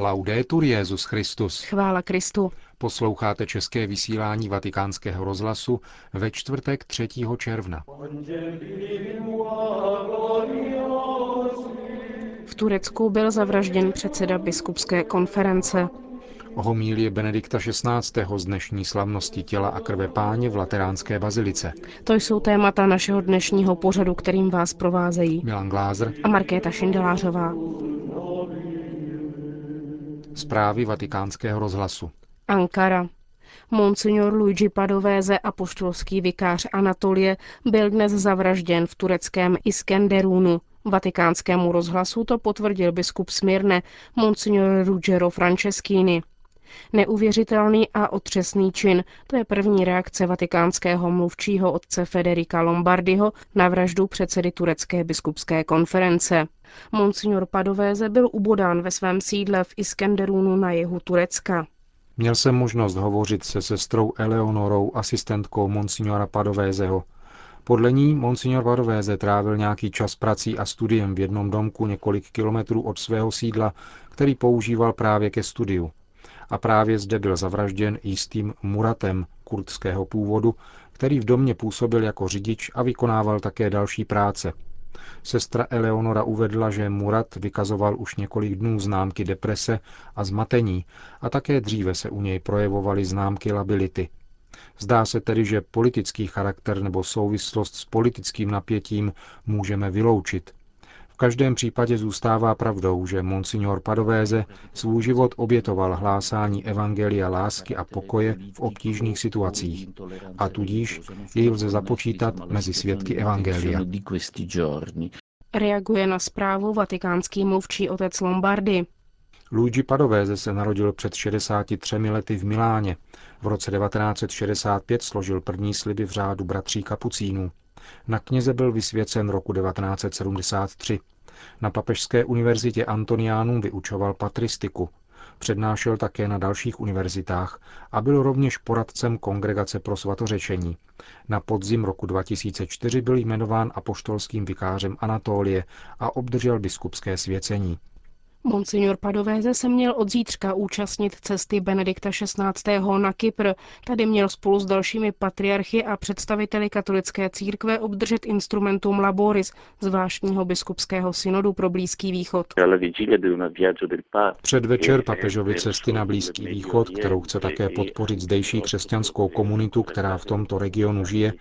Laudetur Jezus Christus. Chvála Kristu. Posloucháte české vysílání Vatikánského rozhlasu ve čtvrtek 3. června. V Turecku byl zavražděn předseda biskupské konference. Homílie Benedikta XVI. z dnešní slavnosti těla a krve páně v Lateránské bazilice. To jsou témata našeho dnešního pořadu, kterým vás provázejí Milan Glázer a Markéta Šindelářová. Zprávy vatikánského rozhlasu. Ankara. Monsignor Luigi Padovéze, apoštolský vikář Anatolie, byl dnes zavražděn v tureckém Iskenderunu. Vatikánskému rozhlasu to potvrdil biskup Smirne, Monsignor Ruggero Franceschini. Neuvěřitelný a otřesný čin, to je první reakce vatikánského mluvčího otce Federika Lombardiho na vraždu předsedy turecké biskupské konference. Monsignor Padovéze byl ubodán ve svém sídle v Iskenderunu na jihu Turecka. Měl jsem možnost hovořit se sestrou Eleonorou, asistentkou monsignora Padovézeho. Podle ní monsignor Padovéze trávil nějaký čas prací a studiem v jednom domku několik kilometrů od svého sídla, který používal právě ke studiu. A právě zde byl zavražděn jistým Muratem kurdského původu, který v domě působil jako řidič a vykonával také další práce. Sestra Eleonora uvedla, že Murat vykazoval už několik dnů známky deprese a zmatení a také dříve se u něj projevovaly známky lability. Zdá se tedy, že politický charakter nebo souvislost s politickým napětím můžeme vyloučit. V každém případě zůstává pravdou, že monsignor Padovéze svůj život obětoval hlásání evangelia lásky a pokoje v obtížných situacích a tudíž jej lze započítat mezi svědky evangelia. Reaguje na zprávu vatikánský mluvčí otec Lombardy. Luigi Padovéze se narodil před 63 lety v Miláně. V roce 1965 složil první sliby v řádu bratří kapucínů. Na kněze byl vysvěcen roku 1973. Na Papežské univerzitě Antoniánum vyučoval patristiku. Přednášel také na dalších univerzitách a byl rovněž poradcem Kongregace pro svatořečení. Na podzim roku 2004 byl jmenován apoštolským vikářem Anatolie a obdržel biskupské svěcení. Monsignor Padovéze se měl od zítřka účastnit cesty Benedikta XVI. na Kypr. Tady měl spolu s dalšími patriarchy a představiteli katolické církve obdržet instrumentum laboris, zvláštního biskupského synodu pro Blízký východ. Předvečer papežovy cesty na Blízký východ, kterou chce také podpořit zdejší křesťanskou komunitu, která v tomto regionu žije,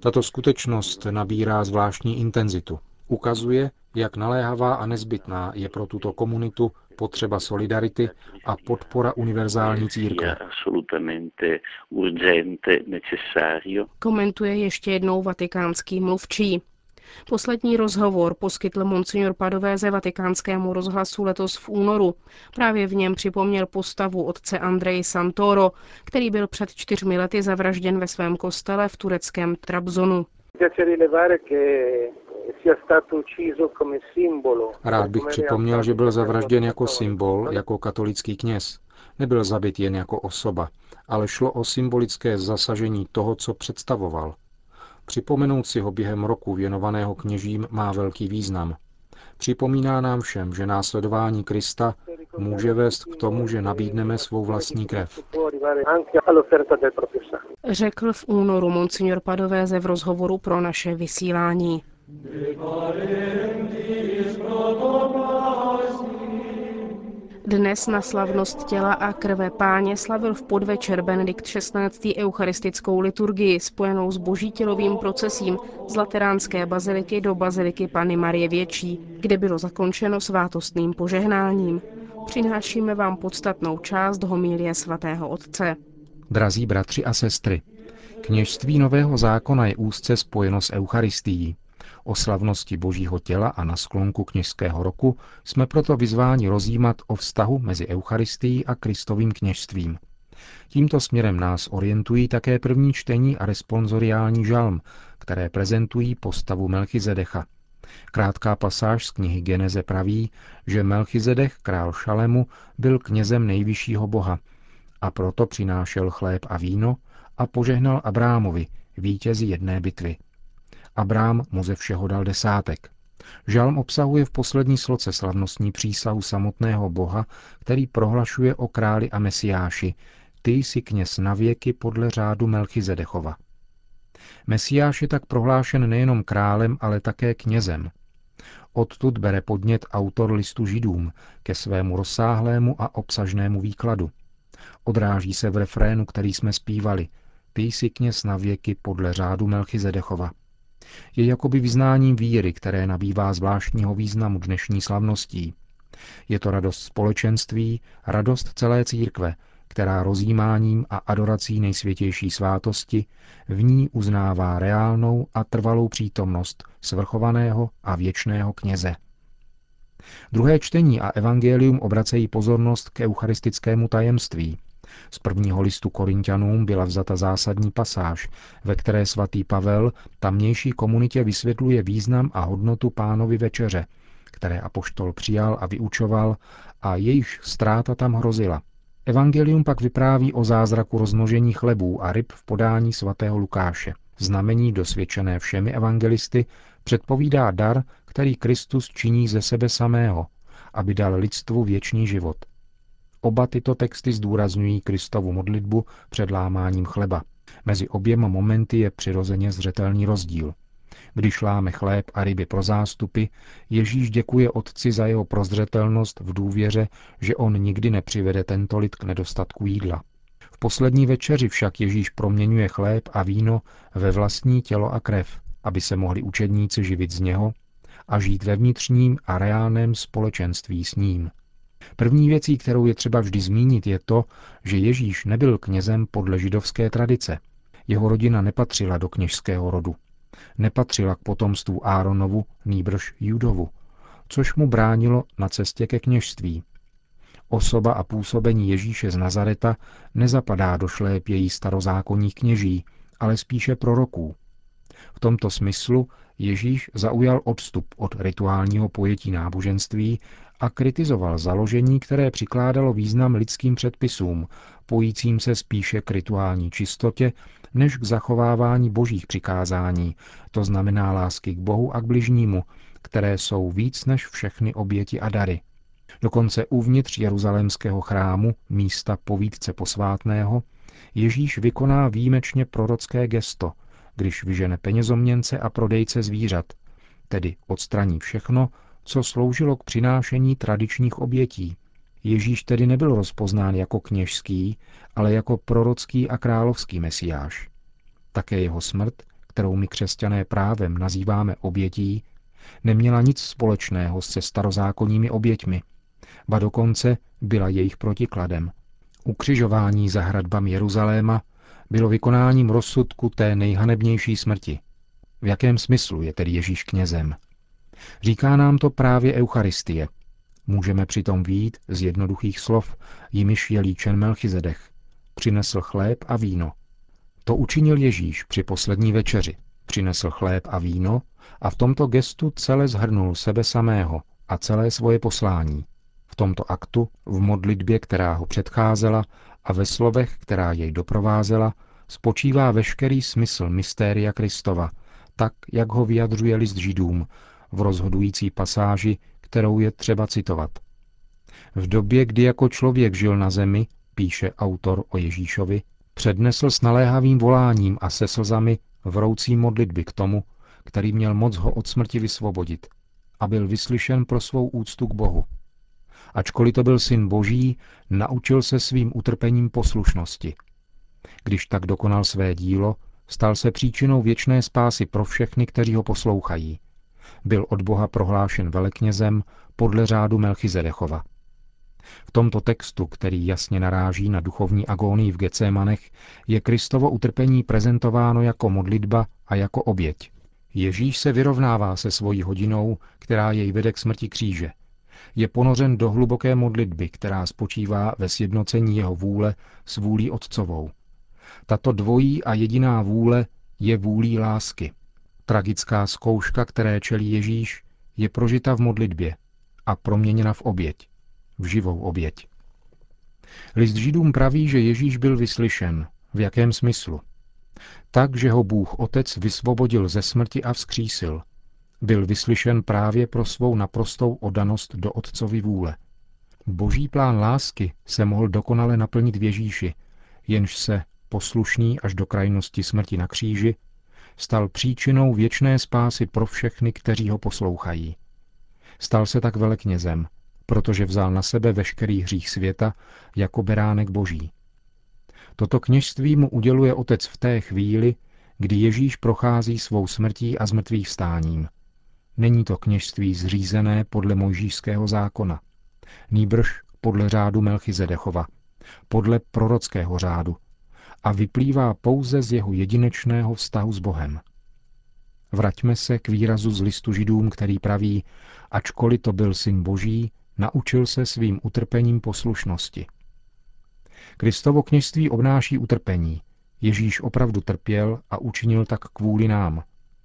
tato skutečnost nabírá zvláštní intenzitu. Ukazuje, jak naléhavá a nezbytná je pro tuto komunitu potřeba solidarity a podpora univerzální církve. Komentuje ještě jednou vatikánský mluvčí. Poslední rozhovor poskytl monsignor Padové ze vatikánskému rozhlasu letos v únoru. Právě v něm připomněl postavu otce Andrej Santoro, který byl před čtyřmi lety zavražděn ve svém kostele v tureckém Trabzonu. Rád bych připomněl, že byl zavražděn jako symbol, jako katolický kněz. Nebyl zabit jen jako osoba, ale šlo o symbolické zasažení toho, co představoval. Připomenout si ho během roku věnovaného kněžím má velký význam. Připomíná nám všem, že následování Krista může vést k tomu, že nabídneme svou vlastní krev. Řekl v únoru monsignor Padovéze v rozhovoru pro naše vysílání. Dnes na slavnost těla a krve páně slavil v podvečer Benedikt XVI. eucharistickou liturgii spojenou s božítělovým procesím z Lateránské baziliky do baziliky Pany Marie Větší, kde bylo zakončeno svátostným požehnáním. Přinášíme vám podstatnou část homilie svatého otce. Drazí bratři a sestry, kněžství Nového zákona je úzce spojeno s Eucharistií. O slavnosti Božího těla a na sklonku kněžského roku jsme proto vyzváni rozjímat o vztahu mezi Eucharistií a Kristovým kněžstvím. Tímto směrem nás orientují také první čtení a responsoriální žalm, které prezentují postavu Melchizedecha. Krátká pasáž z knihy Geneze praví, že Melchizedech, král Šalemu, byl knězem nejvyššího boha a proto přinášel chléb a víno a požehnal Abrámovi, vítězi jedné bitvy. Abrám mu ze všeho dal desátek. Žalm obsahuje v poslední sloce slavnostní přísahu samotného Boha, který prohlašuje o králi a mesiáši, ty jsi kněz na věky podle řádu Melchizedechova. Mesiáš je tak prohlášen nejenom králem, ale také knězem. Odtud bere podnět autor listu židům ke svému rozsáhlému a obsažnému výkladu. Odráží se v refrénu, který jsme zpívali. Ty jsi kněz na věky podle řádu Melchizedechova. Je jakoby vyznáním víry, které nabývá zvláštního významu dnešní slavností. Je to radost společenství, radost celé církve, která rozjímáním a adorací nejsvětější svátosti v ní uznává reálnou a trvalou přítomnost svrchovaného a věčného kněze. Druhé čtení a evangelium obracejí pozornost k eucharistickému tajemství. Z prvního listu Korintianům byla vzata zásadní pasáž, ve které svatý Pavel tamnější komunitě vysvětluje význam a hodnotu pánovi večeře, které apoštol přijal a vyučoval a jejíž ztráta tam hrozila – Evangelium pak vypráví o zázraku rozmnožení chlebů a ryb v podání svatého Lukáše. Znamení dosvědčené všemi evangelisty předpovídá dar, který Kristus činí ze sebe samého, aby dal lidstvu věčný život. Oba tyto texty zdůrazňují Kristovu modlitbu před lámáním chleba. Mezi oběma momenty je přirozeně zřetelný rozdíl – když láme chléb a ryby pro zástupy, Ježíš děkuje Otci za jeho prozřetelnost v důvěře, že on nikdy nepřivede tento lid k nedostatku jídla. V poslední večeři však Ježíš proměňuje chléb a víno ve vlastní tělo a krev, aby se mohli učedníci živit z něho a žít ve vnitřním a reálném společenství s ním. První věcí, kterou je třeba vždy zmínit, je to, že Ježíš nebyl knězem podle židovské tradice. Jeho rodina nepatřila do kněžského rodu nepatřila k potomstvu Áronovu, nýbrž Judovu, což mu bránilo na cestě ke kněžství. Osoba a působení Ježíše z Nazareta nezapadá do šlépějí starozákonních kněží, ale spíše proroků. V tomto smyslu Ježíš zaujal odstup od rituálního pojetí náboženství a kritizoval založení, které přikládalo význam lidským předpisům, pojícím se spíše k rituální čistotě než k zachovávání božích přikázání, to znamená lásky k Bohu a k bližnímu, které jsou víc než všechny oběti a dary. Dokonce uvnitř jeruzalémského chrámu, místa povídce posvátného, Ježíš vykoná výjimečně prorocké gesto, když vyžene penězoměnce a prodejce zvířat, tedy odstraní všechno, co sloužilo k přinášení tradičních obětí. Ježíš tedy nebyl rozpoznán jako kněžský, ale jako prorocký a královský mesiáš. Také jeho smrt, kterou my křesťané právem nazýváme obětí, neměla nic společného se starozákonními oběťmi, ba dokonce byla jejich protikladem. Ukřižování za hradbami Jeruzaléma bylo vykonáním rozsudku té nejhanebnější smrti. V jakém smyslu je tedy Ježíš knězem? Říká nám to právě Eucharistie. Můžeme přitom vít z jednoduchých slov, jimiž je líčen Melchizedech. Přinesl chléb a víno. To učinil Ježíš při poslední večeři. Přinesl chléb a víno a v tomto gestu celé zhrnul sebe samého a celé svoje poslání. V tomto aktu, v modlitbě, která ho předcházela a ve slovech, která jej doprovázela, spočívá veškerý smysl mystéria Kristova, tak, jak ho vyjadřuje list židům v rozhodující pasáži, kterou je třeba citovat. V době, kdy jako člověk žil na zemi, píše autor o Ježíšovi, přednesl s naléhavým voláním a se slzami vroucí modlitby k tomu, který měl moc ho od smrti vysvobodit a byl vyslyšen pro svou úctu k Bohu. Ačkoliv to byl syn boží, naučil se svým utrpením poslušnosti. Když tak dokonal své dílo, stal se příčinou věčné spásy pro všechny, kteří ho poslouchají. Byl od Boha prohlášen veleknězem podle řádu Melchizedechova. V tomto textu, který jasně naráží na duchovní agónii v Gecémanech, je Kristovo utrpení prezentováno jako modlitba a jako oběť. Ježíš se vyrovnává se svojí hodinou, která jej vede k smrti kříže. Je ponořen do hluboké modlitby, která spočívá ve sjednocení jeho vůle s vůlí otcovou. Tato dvojí a jediná vůle je vůlí lásky. Tragická zkouška, které čelí Ježíš, je prožita v modlitbě a proměněna v oběť, v živou oběť. List Židům praví, že Ježíš byl vyslyšen. V jakém smyslu? Tak, že ho Bůh Otec vysvobodil ze smrti a vzkřísil. byl vyslyšen právě pro svou naprostou odanost do Otcovy vůle. Boží plán lásky se mohl dokonale naplnit v Ježíši, jenž se, poslušný až do krajnosti smrti na kříži, stal příčinou věčné spásy pro všechny, kteří ho poslouchají. Stal se tak veleknězem, protože vzal na sebe veškerý hřích světa jako beránek boží. Toto kněžství mu uděluje otec v té chvíli, kdy Ježíš prochází svou smrtí a zmrtvých vstáním. Není to kněžství zřízené podle mojžíšského zákona, nýbrž podle řádu Melchizedechova, podle prorockého řádu a vyplývá pouze z jeho jedinečného vztahu s Bohem. Vraťme se k výrazu z listu židům, který praví, ačkoliv to byl syn boží, naučil se svým utrpením poslušnosti. Kristovo kněžství obnáší utrpení. Ježíš opravdu trpěl a učinil tak kvůli nám.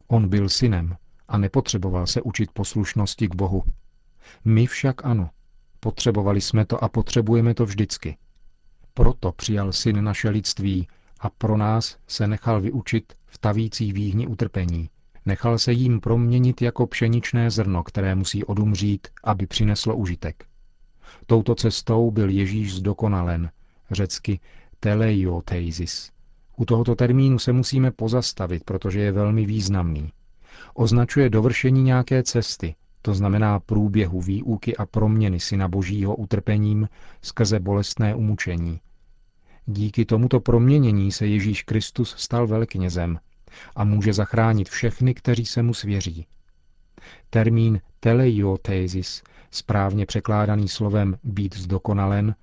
On byl synem a nepotřeboval se učit poslušnosti k Bohu. My však ano. Potřebovali jsme to a potřebujeme to vždycky. Proto přijal syn naše lidství a pro nás se nechal vyučit v tavící výhni utrpení. Nechal se jím proměnit jako pšeničné zrno, které musí odumřít, aby přineslo užitek. Touto cestou byl Ježíš zdokonalen, řecky teleioteizis. U tohoto termínu se musíme pozastavit, protože je velmi významný. Označuje dovršení nějaké cesty, to znamená průběhu výuky a proměny syna božího utrpením skrze bolestné umučení. Díky tomuto proměnění se Ježíš Kristus stal velknězem a může zachránit všechny, kteří se mu svěří. Termín teleiotézis, správně překládaný slovem být zdokonalen,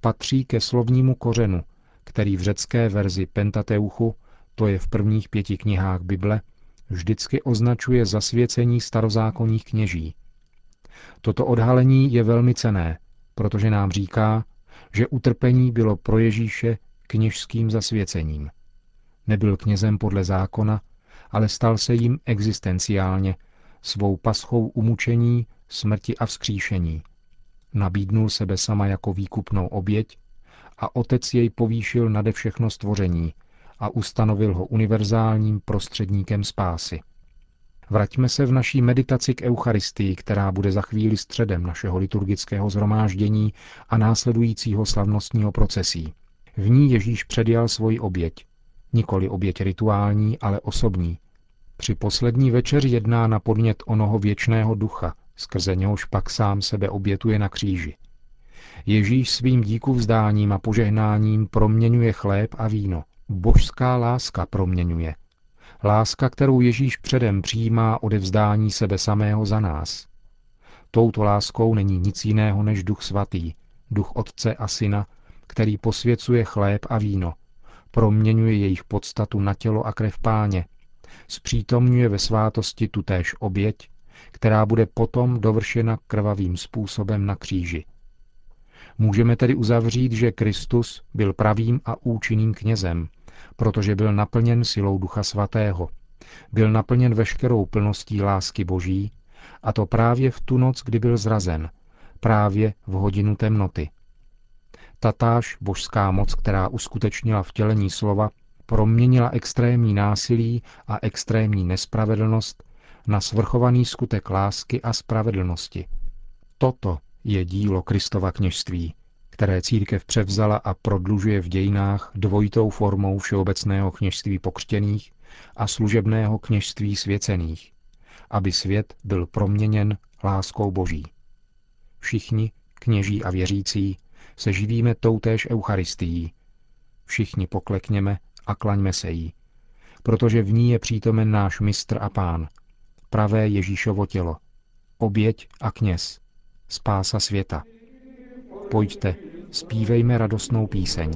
patří ke slovnímu kořenu, který v řecké verzi Pentateuchu, to je v prvních pěti knihách Bible, vždycky označuje zasvěcení starozákonních kněží. Toto odhalení je velmi cené, protože nám říká, že utrpení bylo pro Ježíše kněžským zasvěcením. Nebyl knězem podle zákona, ale stal se jim existenciálně, svou paschou umučení, smrti a vzkříšení. Nabídnul sebe sama jako výkupnou oběť a otec jej povýšil nade všechno stvoření a ustanovil ho univerzálním prostředníkem spásy. Vraťme se v naší meditaci k Eucharistii, která bude za chvíli středem našeho liturgického zhromáždění a následujícího slavnostního procesí. V ní Ježíš předjal svoji oběť. Nikoli oběť rituální, ale osobní. Při poslední večeři jedná na podnět onoho věčného ducha, skrze něhož pak sám sebe obětuje na kříži. Ježíš svým díku vzdáním a požehnáním proměňuje chléb a víno. Božská láska proměňuje. Láska, kterou Ježíš předem přijímá odevzdání sebe samého za nás. Touto láskou není nic jiného než duch svatý, duch Otce a Syna, který posvěcuje chléb a víno, proměňuje jejich podstatu na tělo a krev páně, zpřítomňuje ve svátosti tutéž oběť, která bude potom dovršena krvavým způsobem na kříži. Můžeme tedy uzavřít, že Kristus byl pravým a účinným knězem, protože byl naplněn silou Ducha Svatého, byl naplněn veškerou plností lásky Boží, a to právě v tu noc, kdy byl zrazen, právě v hodinu temnoty. Tatáž božská moc, která uskutečnila vtělení slova, proměnila extrémní násilí a extrémní nespravedlnost na svrchovaný skutek lásky a spravedlnosti. Toto je dílo Kristova kněžství, které církev převzala a prodlužuje v dějinách dvojitou formou všeobecného kněžství pokřtěných a služebného kněžství svěcených, aby svět byl proměněn láskou Boží. Všichni, kněží a věřící, se živíme toutéž Eucharistií. Všichni poklekněme a klaňme se jí, protože v ní je přítomen náš mistr a pán, pravé Ježíšovo tělo, oběť a kněz, spása světa. Pojďte, zpívejme radostnou píseň.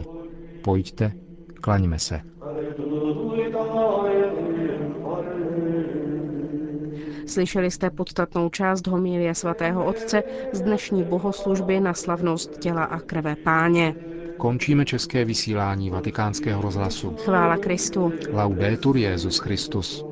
Pojďte, klaňme se. Slyšeli jste podstatnou část homilie svatého otce z dnešní bohoslužby na slavnost těla a krve páně. Končíme české vysílání vatikánského rozhlasu. Chvála Kristu. Laudetur Jezus Christus.